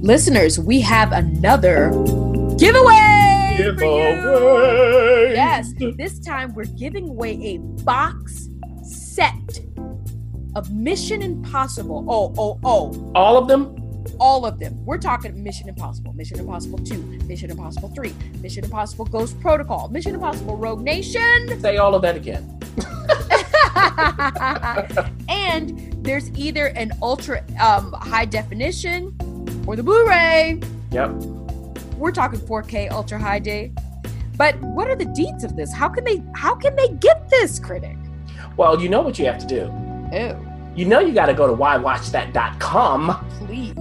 listeners, we have another giveaway. Giveaway. Yes, this time we're giving away a box set of Mission Impossible. Oh, oh, oh. All of them? All of them. We're talking Mission Impossible, Mission Impossible 2, Mission Impossible 3, Mission Impossible Ghost Protocol, Mission Impossible Rogue Nation. Say all of that again. and there's either an ultra um, high definition or the Blu-ray. Yep. We're talking 4K ultra high day. But what are the deeds of this? How can they how can they get this critic? Well, you know what you have to do. Oh, You know you got to go to whywatchthat.com, please.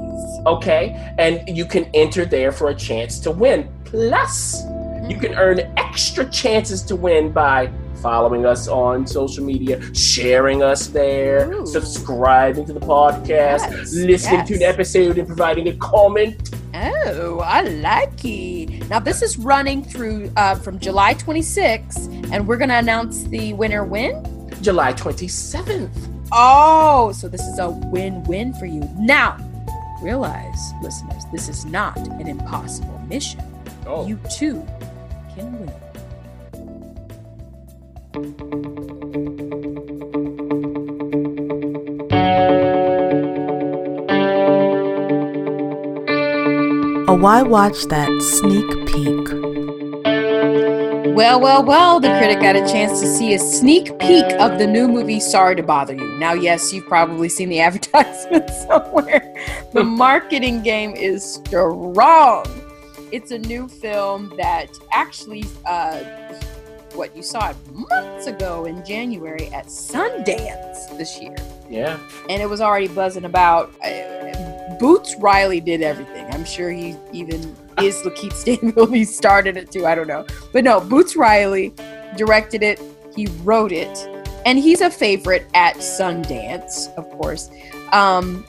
okay? And you can enter there for a chance to win. Plus, you mm-hmm. can earn extra chances to win by following us on social media, sharing us there, Ooh. subscribing to the podcast, Yes, listening to an episode and providing a comment. Oh, I like it. Now this is running through uh, from July 26th, and we're gonna announce the winner when. July 27th. Oh, so this is a win-win for you. Now, realize, listeners, this is not an impossible mission. Oh. You too can win. A Why Watch That sneak peek. Well, well, well, the critic got a chance to see a sneak peek of the new movie Sorry to Bother You. Now, yes, you've probably seen the advertisement somewhere. The marketing game is strong. It's a new film that actually, uh, what you saw it months ago in January at Sundance this year. Yeah. and it was already buzzing about. Uh, Boots Riley did everything. I'm sure he even is Lakeith Stanfield. He started it too. I don't know, but no, Boots Riley directed it. He wrote it, and he's a favorite at Sundance, of course. Um,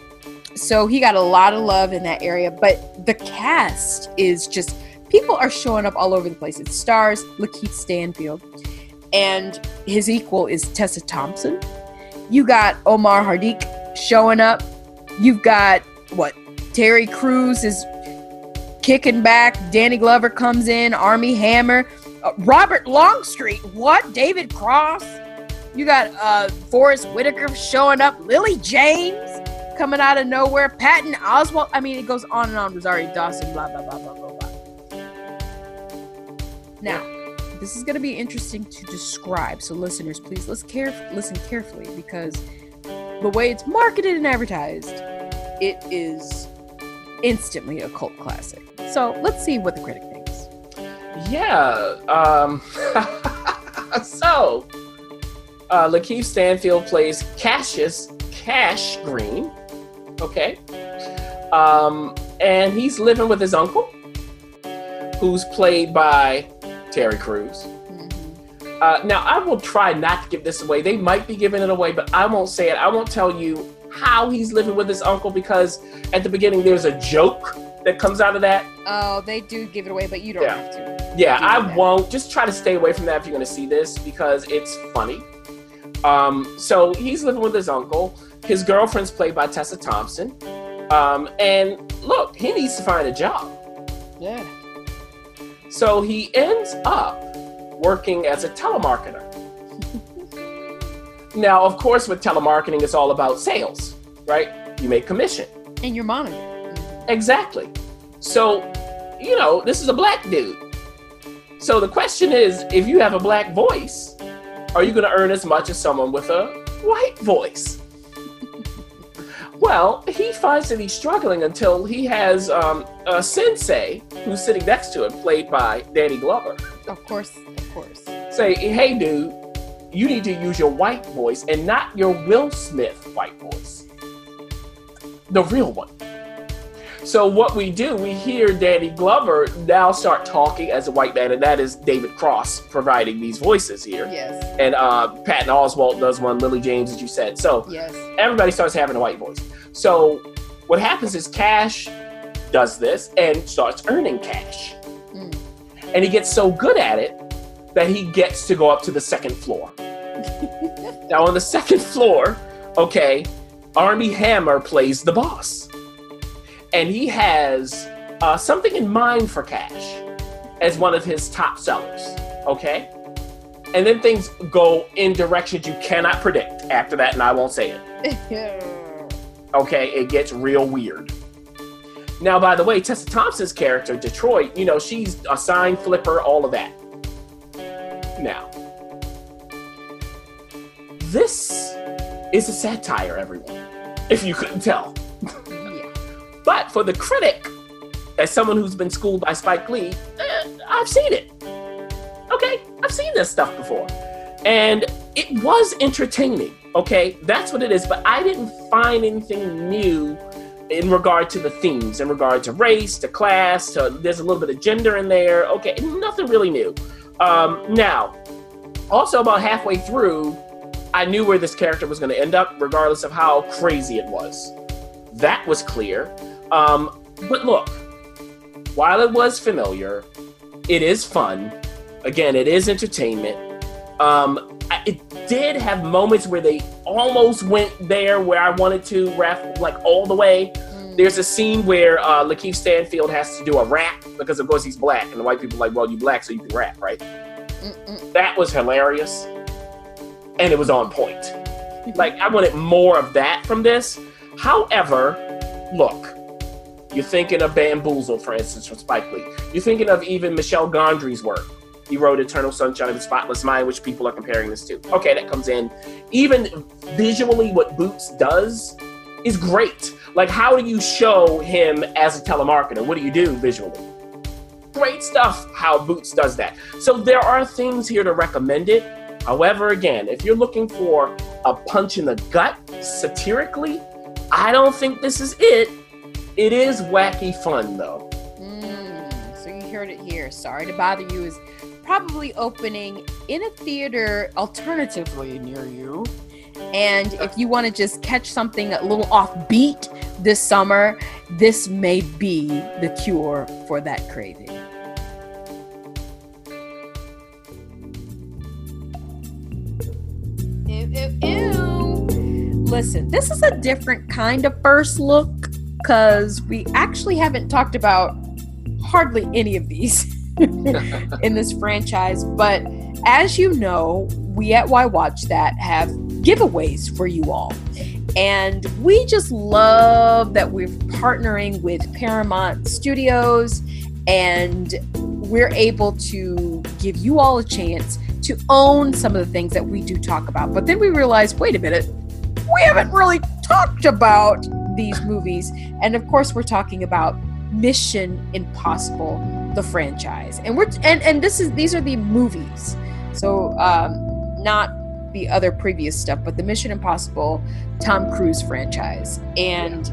so he got a lot of love in that area. But the cast is just people are showing up all over the place. It stars Lakeith Stanfield, and his equal is Tessa Thompson. You got Omari Hardwick showing up. You've got what? Terry Crews is kicking back. Danny Glover comes in. Armie Hammer. Uh, Robert Longstreet. What? David Cross. You got uh, Forest Whitaker showing up. Lily James coming out of nowhere. Patton Oswalt. I mean, it goes on and on. Rosario Dawson. Blah blah blah blah blah blah. Now, this is going to be interesting to describe. So, listeners, please let's care listen carefully because the way it's marketed and advertised, it is instantly a cult classic. So, let's see what the critic thinks. Yeah. Um, so, uh, Lakeith Stanfield plays Cassius Cash Green. Okay. Um, and he's living with his uncle, who's played by Terry Crews. Uh, now, I will try not to give this away. They might be giving it away, but I won't say it. I won't tell you how he's living with his uncle because at the beginning there's a joke that comes out of that. Oh, they do give it away, but you don't Yeah. have to. Yeah, I that. won't. Just try to stay away from that if you're going to see this because it's funny. Um, so he's living with his uncle. His girlfriend's played by Tessa Thompson. Um, and look, he needs to find a job. Yeah. So he ends up working as a telemarketer. now, of course, with telemarketing, it's all about sales, right? You make commission. And you're monitor. Exactly. So, you know, this is a black dude. So the question is if you have a black voice, are you going to earn as much as someone with a white voice? well, he finds that he's struggling until he has um, a sensei who's sitting next to him, played by Danny Glover, Of course, of course. say, hey, dude, you need to use your white voice and not your Will Smith white voice. The real one. So what we do, we hear Danny Glover now start talking as a white man, and that is David Cross providing these voices here. Yes. And uh, Patton Oswalt does one, Lily James, as you said. So Yes. everybody starts having a white voice. So what happens is Cash does this and starts earning cash. Mm. And he gets so good at it that he gets to go up to the second floor. now on the second floor, okay, Armie Hammer plays the boss. and he has uh, something in mind for Cash as one of his top sellers. Okay, and then things go in directions you cannot predict after that, and I won't say it. Okay, it gets real weird. Now, by the way, Tessa Thompson's character, Detroit, you know, she's a sign flipper, all of that. Now, this is a satire, everyone, if you couldn't tell. yeah. But for the critic, as someone who's been schooled by Spike Lee, eh, I've seen it. Okay, I've seen this stuff before. And it was entertaining. Okay, that's what it is. But I didn't find anything new in regard to the themes, in regard to race, to class, to there's a little bit of gender in there. Okay, nothing really new. Um, now, also about halfway through, I knew where this character was going to end up, regardless of how crazy it was. That was clear. Um, but look, while it was familiar, it is fun. Again, it is entertainment. Um, I- it did have moments where they almost went there where I wanted to ref like all the way. There's a scene where uh, Lakeith Stanfield has to do a rap because, of course, he's black, and the white people are like, "Well, you black, so you can rap, right?" Mm-mm. That was hilarious, and it was on point. Like I wanted more of that from this. However, look, you're thinking of Bamboozle, for instance, from Spike Lee. You're thinking of even Michel Gondry's work. He wrote Eternal Sunshine of the Spotless Mind, which people are comparing this to. Okay, that comes in. Even visually, what Boots does is great. Like, how do you show him as a telemarketer? What do you do visually? Great stuff how Boots does that. So there are things here to recommend it. However, again, if you're looking for a punch in the gut satirically, I don't think this is it. It is wacky fun though. Mm, so you heard it here. Sorry to bother you is probably opening in a theater alternatively near you. And if you want to just catch something a little offbeat this summer, this may be the cure for that craving. Ew, ew, ew. Listen, this is a different kind of first look because we actually haven't talked about hardly any of these in this franchise. But as you know, we at Why Watch That have giveaways for you all. And we just love that we're partnering with Paramount Studios and we're able to give you all a chance to own some of the things that we do talk about. But then we realized wait a minute, we haven't really talked about these movies. And of course, we're talking about Mission Impossible, the franchise. And we're and and this is these are the movies. So um not the other previous stuff, but the Mission Impossible Tom Cruise franchise. And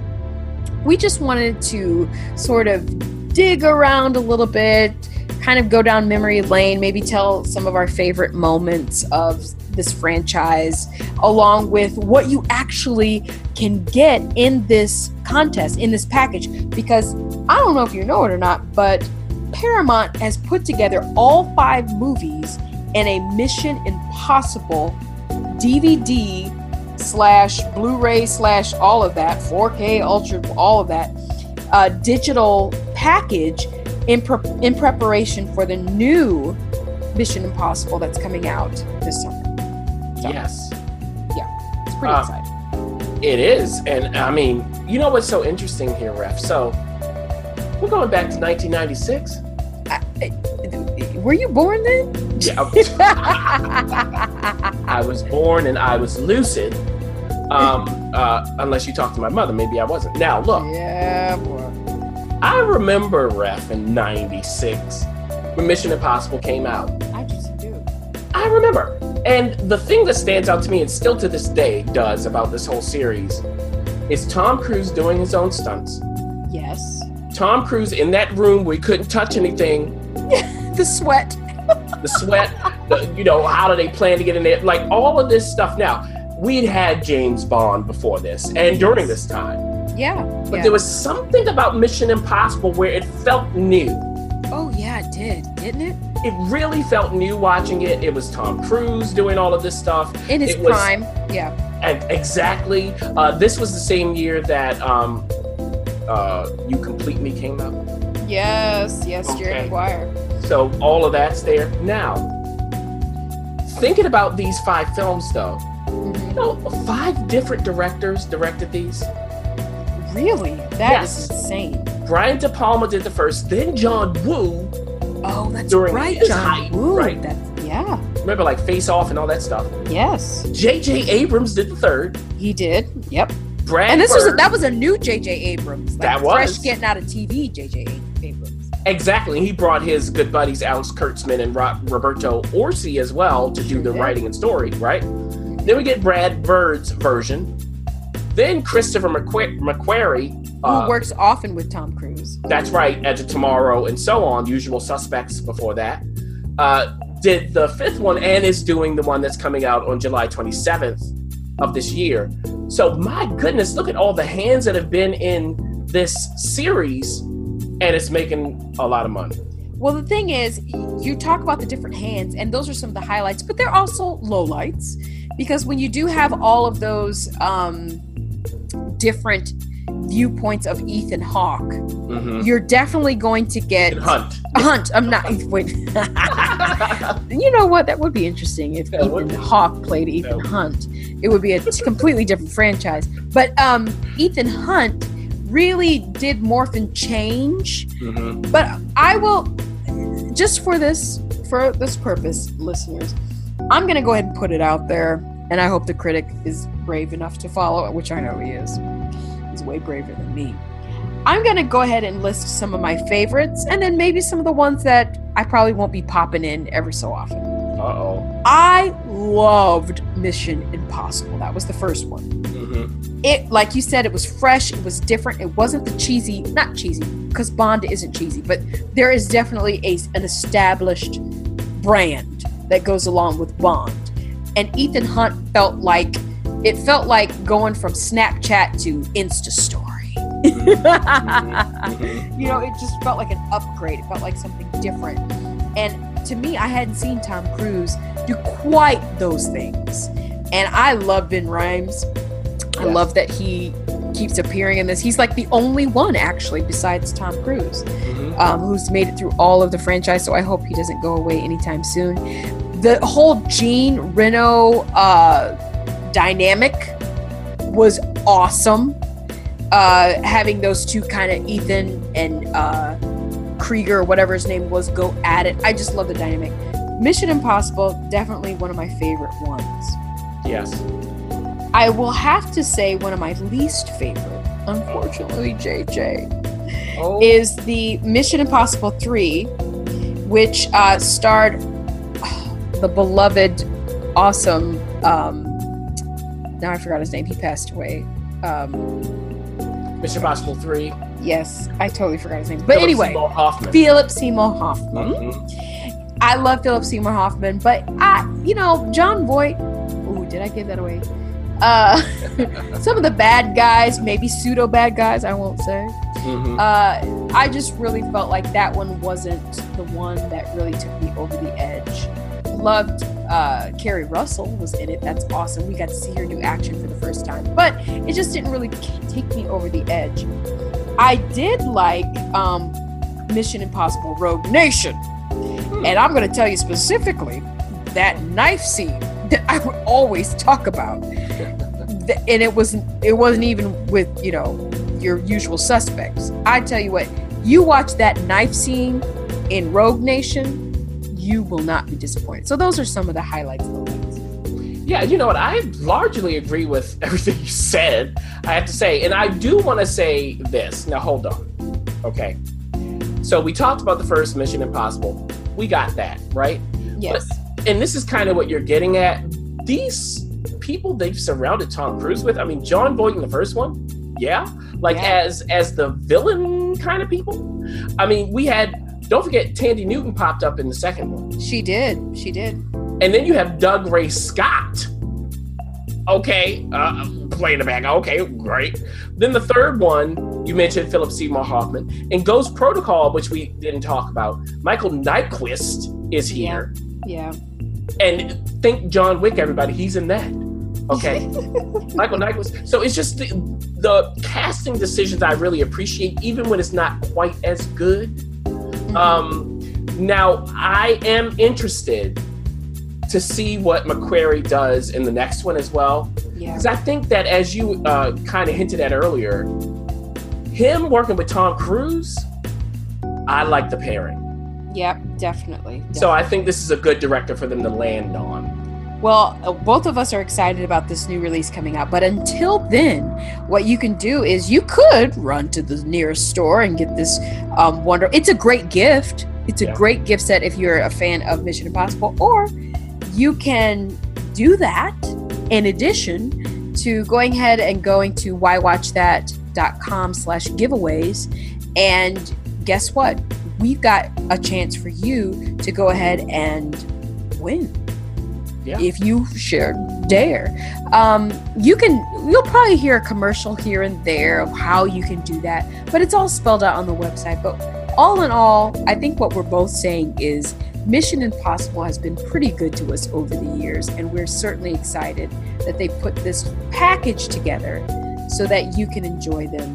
we just wanted to sort of dig around a little bit, kind of go down memory lane, maybe tell some of our favorite moments of this franchise, along with what you actually can get in this contest, in this package. Because I don't know if you know it or not, but Paramount has put together all five movies in a Mission Impossible DVD slash Blu-ray slash all of that, 4K, Ultra, all of that uh, digital package in pre- in preparation for the new Mission Impossible that's coming out this summer. So Yes, Yeah, it's pretty Uh, exciting. it is. And I mean, you know what's so interesting here, Ref? So we're going back to 1996. Were you born then? Yeah, I was born and I was lucid. Um, uh, unless you talk to my mother, maybe I wasn't. Now, look, yeah, boy. I remember Ref in 96 when Mission Impossible came out. I just do. I remember. And the thing that stands out to me, and still to this day does about this whole series, is Tom Cruise doing his own stunts. Yes. Tom Cruise in that room where he couldn't touch anything, The sweat. The sweat, the, you know, how do they plan to get in there? Like all of this stuff. Now, we'd had James Bond before this and during this time, Yeah. but yeah. there was something about Mission Impossible where it felt new. oh yeah, it did, didn't it? It really felt new watching it. It was Tom Cruise doing all of this stuff. In his It was- prime. Yeah. And exactly. Uh, this was the same year that um, uh, You Complete Me came out. Yes, yes, Jerry Okay. Maguire. So all of that's there. Now, thinking about these five films though, you know, five different directors directed these. Really? That is Yes. insane. Brian De Palma did the first, then John Woo. Oh, that's During right, his John height, Woo. right? That's yeah. Remember, like Face Off and all that stuff. Yes, J.J. Abrams did the third. he did. Yep. Brad And this was a, that was a new J.J. Abrams. Like That fresh was. getting out of TV. J.J. Abrams. Exactly. He brought his good buddies Alex Kurtzman and Roberto Orci as well to do the writing and story, right? Then we get Brad Bird's version. Then Christopher McQu- McQuarrie. Who uh, works often with Tom Cruise. That's right, Edge of Tomorrow and so on, usual suspects before that. Uh, did the fifth one and is doing the one that's coming out on July 27th of this year. So, my goodness, look at all the hands that have been in this series, and it's making a lot of money. Well, the thing is, you talk about the different hands, and those are some of the highlights, but they're also lowlights because when you do have all of those um, different viewpoints of Ethan Hawke, Mm-hmm. you're definitely going to get Hunt. Hunt. I'm not. Wait. you know what? That would be interesting if That Ethan. Hawke played Ethan Hunt. It would be a completely different franchise. But um, Ethan Hunt really did morph and change. Mhm. But I will, just for this, for this purpose, listeners, I'm gonna go ahead and put it out there, and I hope the critic is brave enough to follow it, which I know he is. He's way braver than me. I'm gonna go ahead and list some of my favorites, and then maybe some of the ones that I probably won't be popping in every so often. Uh-oh. I loved Mission Impossible. That was the first one Mhm. It like you said it was fresh it was different. It wasn't the cheesy not cheesy because bond isn't cheesy but there is definitely a, an established brand that goes along with bond. And ethan hunt felt like it felt like going from snapchat to insta story mm-hmm. you know it just felt like an upgrade. It felt like something different. And to me i hadn't seen tom cruise do quite those things. And i love Ving Rhames I love that he keeps appearing in this. He's like the only one actually besides Tom Cruise Mhm. um, who's made it through all of the franchise. So I hope he doesn't go away anytime soon. The whole Jean Reno uh, dynamic was awesome. Uh, having those two kind of Ethan and uh, Krieger, whatever his name was, go at it. I just love the dynamic. Mission Impossible, definitely one of my favorite ones. Yes. I will have to say one of my least favorite, unfortunately, JJ, Oh. is the Mission Impossible 3, which uh, starred the beloved, awesome, um, now I forgot his name, he passed away. Um, Mission Impossible 3. yes, I totally forgot his name. But Philip anyway, Seymour Hoffman. Philip Seymour Hoffman. Mhm. I love Philip Seymour Hoffman, but I, you know, Jon Voight. Ooh, did I give that away? Uh, some of the bad guys, maybe pseudo bad guys, I won't say. Mhm. Uh, I just really felt like that one wasn't the one that really took me over the edge. Loved uh, Keri Russell was in it. That's awesome. We got to see her do action for the first time, but it just didn't really take me over the edge. I did like um, Mission Impossible Rogue Nation, and I'm going to tell you specifically that knife scene that I would always talk about. And it was it wasn't even with you know your usual suspects. I tell you what, you watch that knife scene in Rogue Nation, you will not be disappointed. So those are some of the highlights. Yeah, you know what? I largely agree with everything you said, I have to say. And I do want to say this. Now, hold on. Okay. So, we talked about the first Mission Impossible. We got that, right? Yes. And this is kind of what you're getting at. These people they've surrounded Tom Cruise with, I mean, Jon Voight in the first one, yeah. Like, Yeah. as as the villain kind of people. I mean, we had, don't forget, Thandie Newton popped up in the second one. She did. She did. And then you have Dougray Scott. Okay, uh, playing the back. Okay, great. Then the third one, you mentioned Philip Seymour Hoffman. And Ghost Protocol, which we didn't talk about, Michael Nyqvist is here. Yeah. And think John Wick, everybody, he's in that. Okay, Michael was. So it's just the, the casting decisions I really appreciate, even when it's not quite as good. Mm-hmm. Um, now I am interested to see what McQuarrie does in the next one as well, yeah. because I think that as you uh, kind of hinted at earlier, him working with Tom Cruise, I like the pairing. Yep, definitely. So I think this is a good director for them to land on. Well, uh, both of us are excited about this new release coming out, but until then, what you can do is you could run to the nearest store and get this um, wonder. It's a great gift. It's a Yeah. great gift set if you're a fan of Mission Impossible, or you can do that in addition to going ahead and going to whywatchthat.com slash giveaways and guess what we've got a chance for you to go ahead and win Yeah. if you share dare. Um, you can, you'll probably hear a commercial here and there of how you can do that, but it's all spelled out on the website. But all in all, I think what we're both saying is Mission Impossible has been pretty good to us over the years, and we're certainly excited that they put this package together so that you can enjoy them